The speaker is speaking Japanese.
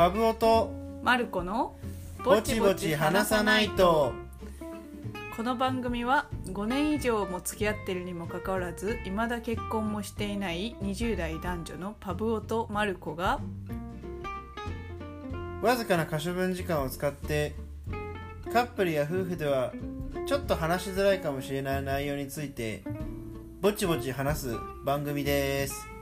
パブオとマルコのぼちぼち話さないと。この番組は5年以上も付き合ってるにもかかわらずいまだ結婚もしていない20代男女のパブオとマルコがわずかな可処分時間を使ってカップルや夫婦ではちょっと話しづらいかもしれない内容についてぼちぼち話す番組です。